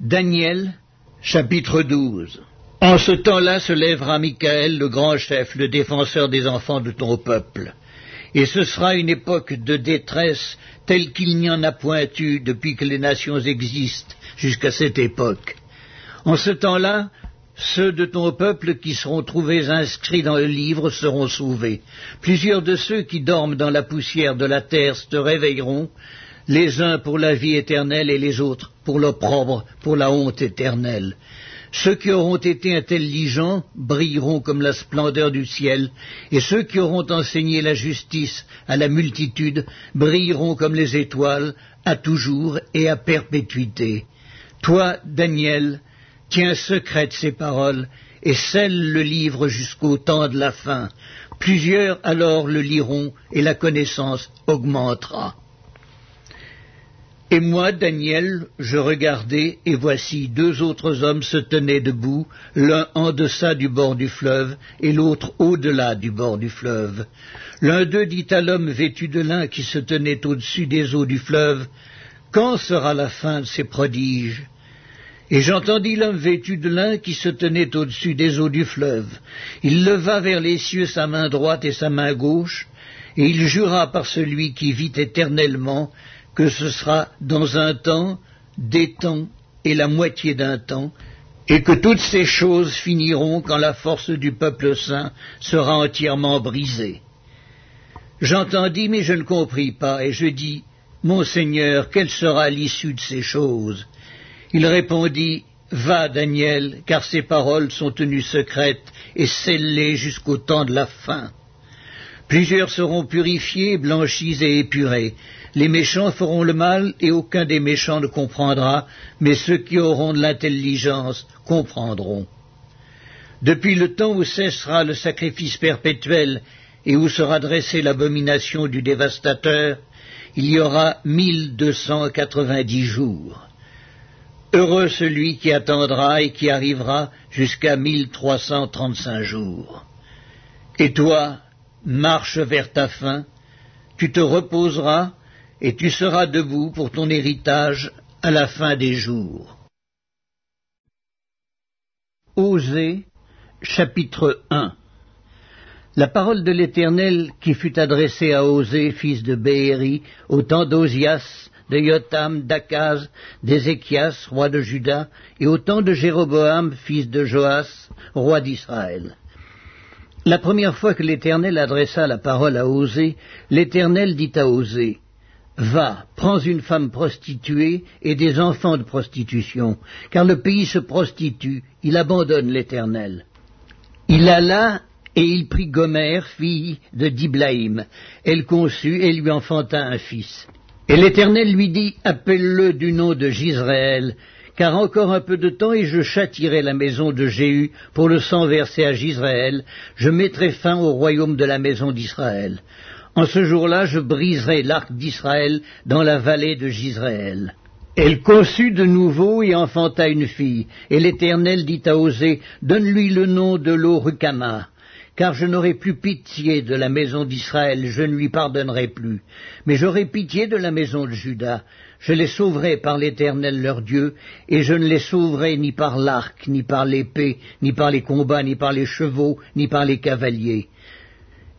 Daniel, chapitre 12 En ce temps-là se lèvera Michael, le grand chef, le défenseur des enfants de ton peuple. Et ce sera une époque de détresse telle qu'il n'y en a point eu depuis que les nations existent jusqu'à cette époque. En ce temps-là, ceux de ton peuple qui seront trouvés inscrits dans le livre seront sauvés. Plusieurs de ceux qui dorment dans la poussière de la terre se réveilleront, les uns pour la vie éternelle et les autres pour l'opprobre, pour la honte éternelle. Ceux qui auront été intelligents brilleront comme la splendeur du ciel, et ceux qui auront enseigné la justice à la multitude brilleront comme les étoiles, à toujours et à perpétuité. Toi, Daniel, tiens secrète ces paroles, et scelle le livre jusqu'au temps de la fin. Plusieurs alors le liront, et la connaissance augmentera. Et moi, Daniel, je regardais, et voici deux autres hommes se tenaient debout, l'un en deçà du bord du fleuve, et l'autre au-delà du bord du fleuve. L'un d'eux dit à l'homme vêtu de lin qui se tenait au-dessus des eaux du fleuve, Quand sera la fin de ces prodiges? Et j'entendis l'homme vêtu de lin qui se tenait au-dessus des eaux du fleuve. Il leva vers les cieux sa main droite et sa main gauche, et il jura par celui qui vit éternellement que ce sera dans un temps, des temps et la moitié d'un temps, et que toutes ces choses finiront quand la force du peuple saint sera entièrement brisée. J'entendis, mais je ne compris pas, et je dis, Mon Seigneur, quelle sera l'issue de ces choses? Il répondit, Va, Daniel, car ces paroles sont tenues secrètes et scellées jusqu'au temps de la fin. Plusieurs seront purifiés, blanchis et épurés. Les méchants feront le mal et aucun des méchants ne comprendra, mais ceux qui auront de l'intelligence comprendront. Depuis le temps où cessera le sacrifice perpétuel et où sera dressée l'abomination du dévastateur, il y aura mille deux cent quatre-vingt-dix jours. Heureux celui qui attendra et qui arrivera jusqu'à mille trois cent trente-cinq jours. Et toi, marche vers ta fin, tu te reposeras, et tu seras debout pour ton héritage à la fin des jours. Osée, chapitre 1 La parole de l'Éternel qui fut adressée à Osée, fils de Béhéri, au temps d'Osias, de Jotham, d'Akaz, d'Ézéchias, roi de Juda, et au temps de Jéroboam, fils de Joas, roi d'Israël. La première fois que l'Éternel adressa la parole à Osée, l'Éternel dit à Osée, Va, prends une femme prostituée et des enfants de prostitution, car le pays se prostitue, il abandonne l'Éternel. Il alla et il prit Gomère, fille de Diblaïm. Elle conçut et lui enfanta un fils. Et l'Éternel lui dit, Appelle-le du nom de Gisraël, car encore un peu de temps et je châtirai la maison de Jéhu pour le sang versé à Gisraël, je mettrai fin au royaume de la maison d'Israël. En ce jour-là, je briserai l'arc d'Israël dans la vallée de Gisraël. Elle conçut de nouveau et enfanta une fille, et l'Éternel dit à Osée, Donne-lui le nom de l'Orukama car je n'aurai plus pitié de la maison d'Israël, je ne lui pardonnerai plus, mais j'aurai pitié de la maison de Juda, je les sauverai par l'Éternel leur Dieu, et je ne les sauverai ni par l'arc, ni par l'épée, ni par les combats, ni par les chevaux, ni par les cavaliers.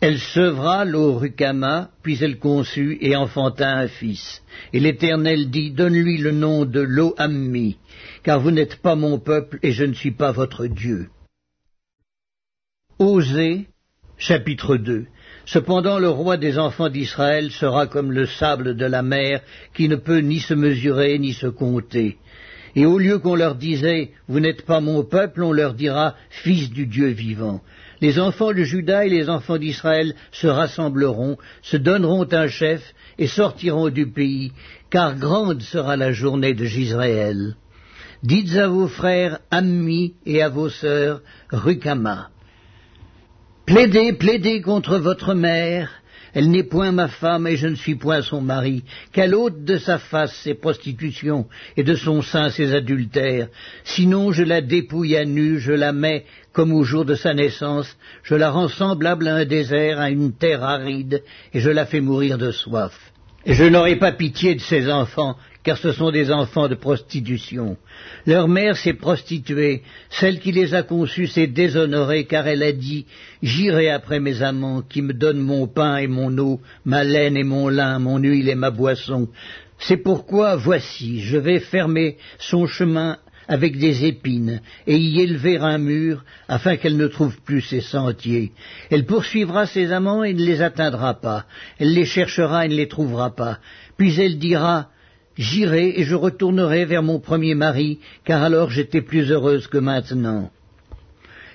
Elle sevra l'Orukama, puis elle conçut et enfanta un fils. Et l'Éternel dit, Donne-lui le nom de Lo-Ammi, car vous n'êtes pas mon peuple et je ne suis pas votre Dieu. Chapitre 2 Cependant le roi des enfants d'Israël sera comme le sable de la mer, qui ne peut ni se mesurer ni se compter. Et au lieu qu'on leur disait Vous n'êtes pas mon peuple, on leur dira Fils du Dieu vivant. Les enfants de Juda et les enfants d'Israël se rassembleront, se donneront un chef et sortiront du pays, car grande sera la journée de Gisraël. Dites à vos frères Ammi et à vos sœurs Rukama. Plaidez, plaidez contre votre mère. Elle n'est point ma femme et je ne suis point son mari. Qu'elle ôte de sa face ses prostitutions et de son sein ses adultères. Sinon je la dépouille à nu, je la mets comme au jour de sa naissance, je la rends semblable à un désert, à une terre aride, et je la fais mourir de soif. Et je n'aurai pas pitié de ses enfants, car ce sont des enfants de prostitution. Leur mère s'est prostituée, celle qui les a conçus s'est déshonorée, car elle a dit J'irai après mes amants qui me donnent mon pain et mon eau, ma laine et mon lin, mon huile et ma boisson. C'est pourquoi, voici, je vais fermer son chemin avec des épines, et y élever un mur, afin qu'elle ne trouve plus ses sentiers. Elle poursuivra ses amants et ne les atteindra pas. Elle les cherchera et ne les trouvera pas. Puis elle dira, J'irai et je retournerai vers mon premier mari, car alors j'étais plus heureuse que maintenant.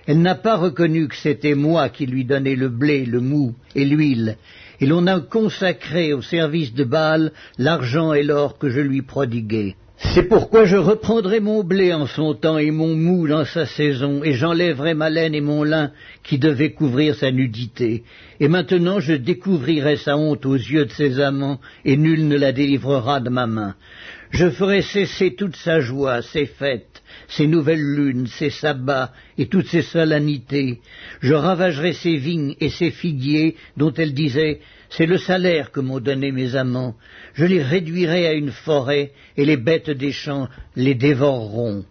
Elle n'a pas reconnu que c'était moi qui lui donnais le blé, le mou et l'huile, et l'on a consacré au service de Baal l'argent et l'or que je lui prodiguais. C'est pourquoi je reprendrai mon blé en son temps et mon mou dans sa saison, et j'enlèverai ma laine et mon lin qui devaient couvrir sa nudité. Et maintenant je découvrirai sa honte aux yeux de ses amants, et nul ne la délivrera de ma main. Je ferai cesser toute sa joie, ses fêtes, ses nouvelles lunes, ses sabbats et toutes ses solennités. Je ravagerai ses vignes et ses figuiers dont elle disait c'est le salaire que m'ont donné mes amants. Je les réduirai à une forêt, et les bêtes des champs les dévoreront.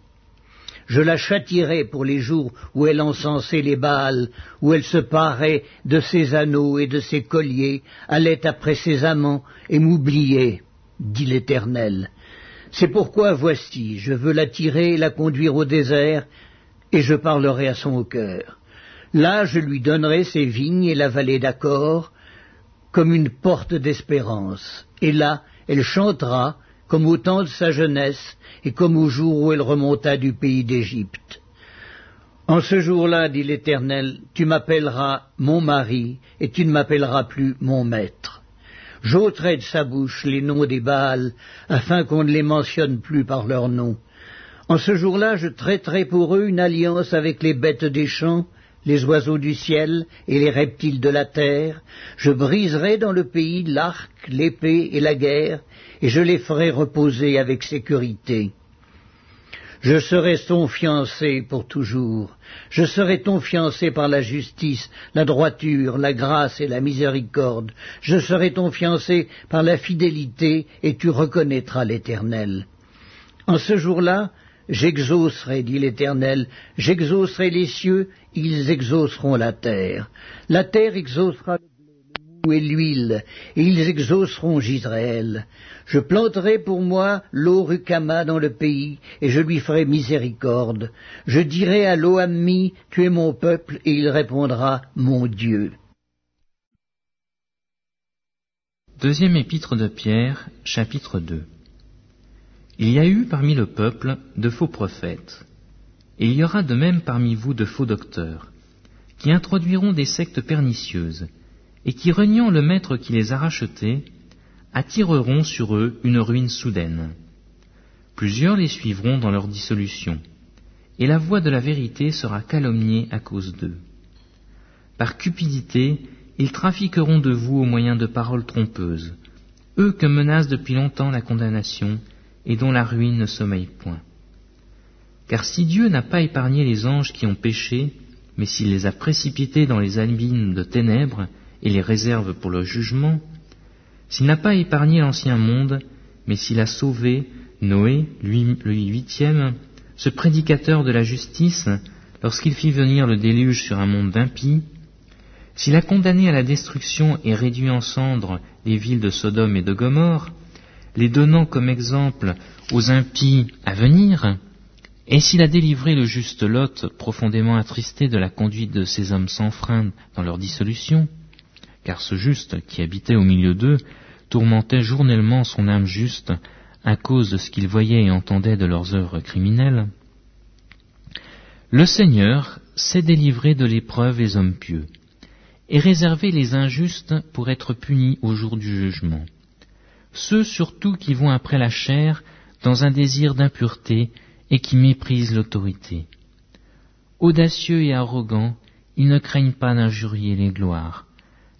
Je la châtirai pour les jours où elle encensait les Baals, où elle se parait de ses anneaux et de ses colliers, allait après ses amants et m'oubliait, dit l'Éternel. C'est pourquoi voici, je veux la tirer et la conduire au désert, et je parlerai à son cœur. Là je lui donnerai ses vignes et la vallée d'accord, comme une porte d'espérance. Et là, elle chantera, comme au temps de sa jeunesse, et comme au jour où elle remonta du pays d'Égypte. En ce jour-là, dit l'Éternel, tu m'appelleras mon mari, et tu ne m'appelleras plus mon maître. J'ôterai de sa bouche les noms des Baals, afin qu'on ne les mentionne plus par leur nom. En ce jour-là, je traiterai pour eux une alliance avec les bêtes des champs, les oiseaux du ciel et les reptiles de la terre, je briserai dans le pays l'arc, l'épée et la guerre, et je les ferai reposer avec sécurité. Je serai ton fiancé pour toujours. Je serai ton fiancé par la justice, la droiture, la grâce et la miséricorde. Je serai ton fiancé par la fidélité, et tu reconnaîtras l'Éternel. En ce jour-là, J'exaucerai, dit l'Éternel, j'exaucerai les cieux, ils exauceront la terre. La terre exaucera le blé, et l'huile, et ils exauceront Gisraël. Je planterai pour moi l'Orukama dans le pays, et je lui ferai miséricorde. Je dirai à l'Oammi, tu es mon peuple, et il répondra, mon Dieu. Deuxième épître de Pierre, chapitre 2 il y a eu parmi le peuple de faux prophètes, et il y aura de même parmi vous de faux docteurs, qui introduiront des sectes pernicieuses, et qui, reniant le maître qui les a rachetés, attireront sur eux une ruine soudaine. Plusieurs les suivront dans leur dissolution, et la voix de la vérité sera calomniée à cause d'eux. Par cupidité, ils trafiqueront de vous au moyen de paroles trompeuses, eux que menace depuis longtemps la condamnation, et dont la ruine ne sommeille point. Car si Dieu n'a pas épargné les anges qui ont péché, mais s'il les a précipités dans les abîmes de ténèbres et les réserve pour le jugement, s'il n'a pas épargné l'ancien monde, mais s'il a sauvé Noé, lui, le huitième, ce prédicateur de la justice, lorsqu'il fit venir le déluge sur un monde d'impies, s'il a condamné à la destruction et réduit en cendres les villes de Sodome et de Gomorre, les donnant comme exemple aux impies à venir, et s'il a délivré le juste Lot, profondément attristé de la conduite de ces hommes sans frein dans leur dissolution, car ce juste qui habitait au milieu d'eux tourmentait journellement son âme juste à cause de ce qu'il voyait et entendait de leurs œuvres criminelles, le Seigneur sait délivrer de l'épreuve les hommes pieux, et réserver les injustes pour être punis au jour du jugement ceux surtout qui vont après la chair dans un désir d'impureté et qui méprisent l'autorité. Audacieux et arrogants, ils ne craignent pas d'injurier les gloires,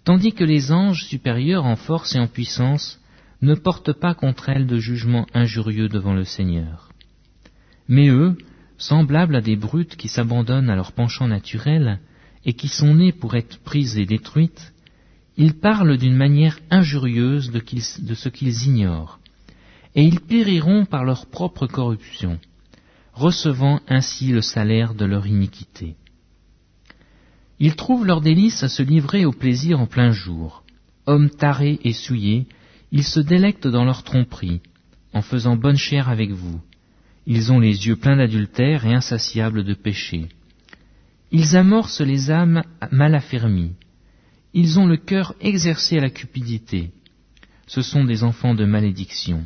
tandis que les anges supérieurs en force et en puissance ne portent pas contre elles de jugement injurieux devant le Seigneur. Mais eux, semblables à des brutes qui s'abandonnent à leur penchant naturel et qui sont nés pour être prises et détruites, ils parlent d'une manière injurieuse de, ce qu'ils ignorent, et ils périront par leur propre corruption, recevant ainsi le salaire de leur iniquité. Ils trouvent leur délice à se livrer au plaisir en plein jour. Hommes tarés et souillés, ils se délectent dans leur tromperie, en faisant bonne chère avec vous. Ils ont les yeux pleins d'adultère et insatiables de péché. Ils amorcent les âmes mal affermies. Ils ont le cœur exercé à la cupidité. Ce sont des enfants de malédiction.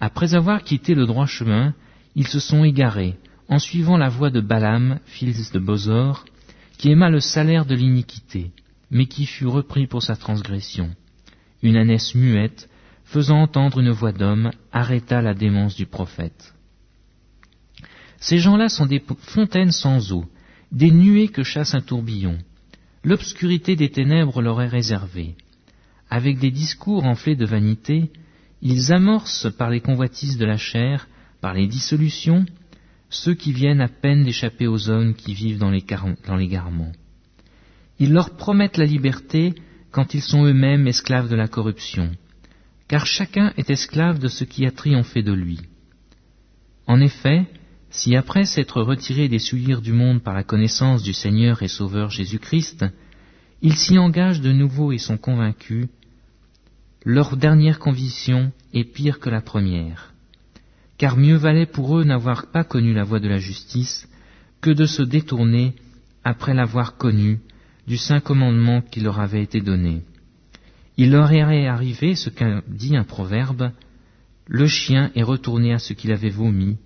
Après avoir quitté le droit chemin, ils se sont égarés, en suivant la voie de Balaam, fils de Bosor, qui aima le salaire de l'iniquité, mais qui fut repris pour sa transgression. Une ânesse muette, faisant entendre une voix d'homme, arrêta la démence du prophète. Ces gens-là sont des fontaines sans eau, des nuées que chasse un tourbillon. L'obscurité des ténèbres leur est réservée. Avec des discours enflés de vanité, ils amorcent par les convoitises de la chair, par les dissolutions, ceux qui viennent à peine d'échapper aux hommes qui vivent dans l'égarement. Ils leur promettent la liberté quand ils sont eux-mêmes esclaves de la corruption, car chacun est esclave de ce qui a triomphé de lui. En effet, si après s'être retirés des souillures du monde par la connaissance du Seigneur et Sauveur Jésus-Christ, ils s'y engagent de nouveau et sont convaincus, leur dernière conviction est pire que la première. Car mieux valait pour eux n'avoir pas connu la voie de la justice que de se détourner, après l'avoir connu, du saint commandement qui leur avait été donné. Il leur est arrivé ce qu'a dit un proverbe, le chien est retourné à ce qu'il avait vomi,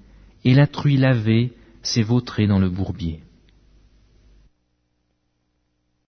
et la truie lavée s'est vautrée dans le bourbier.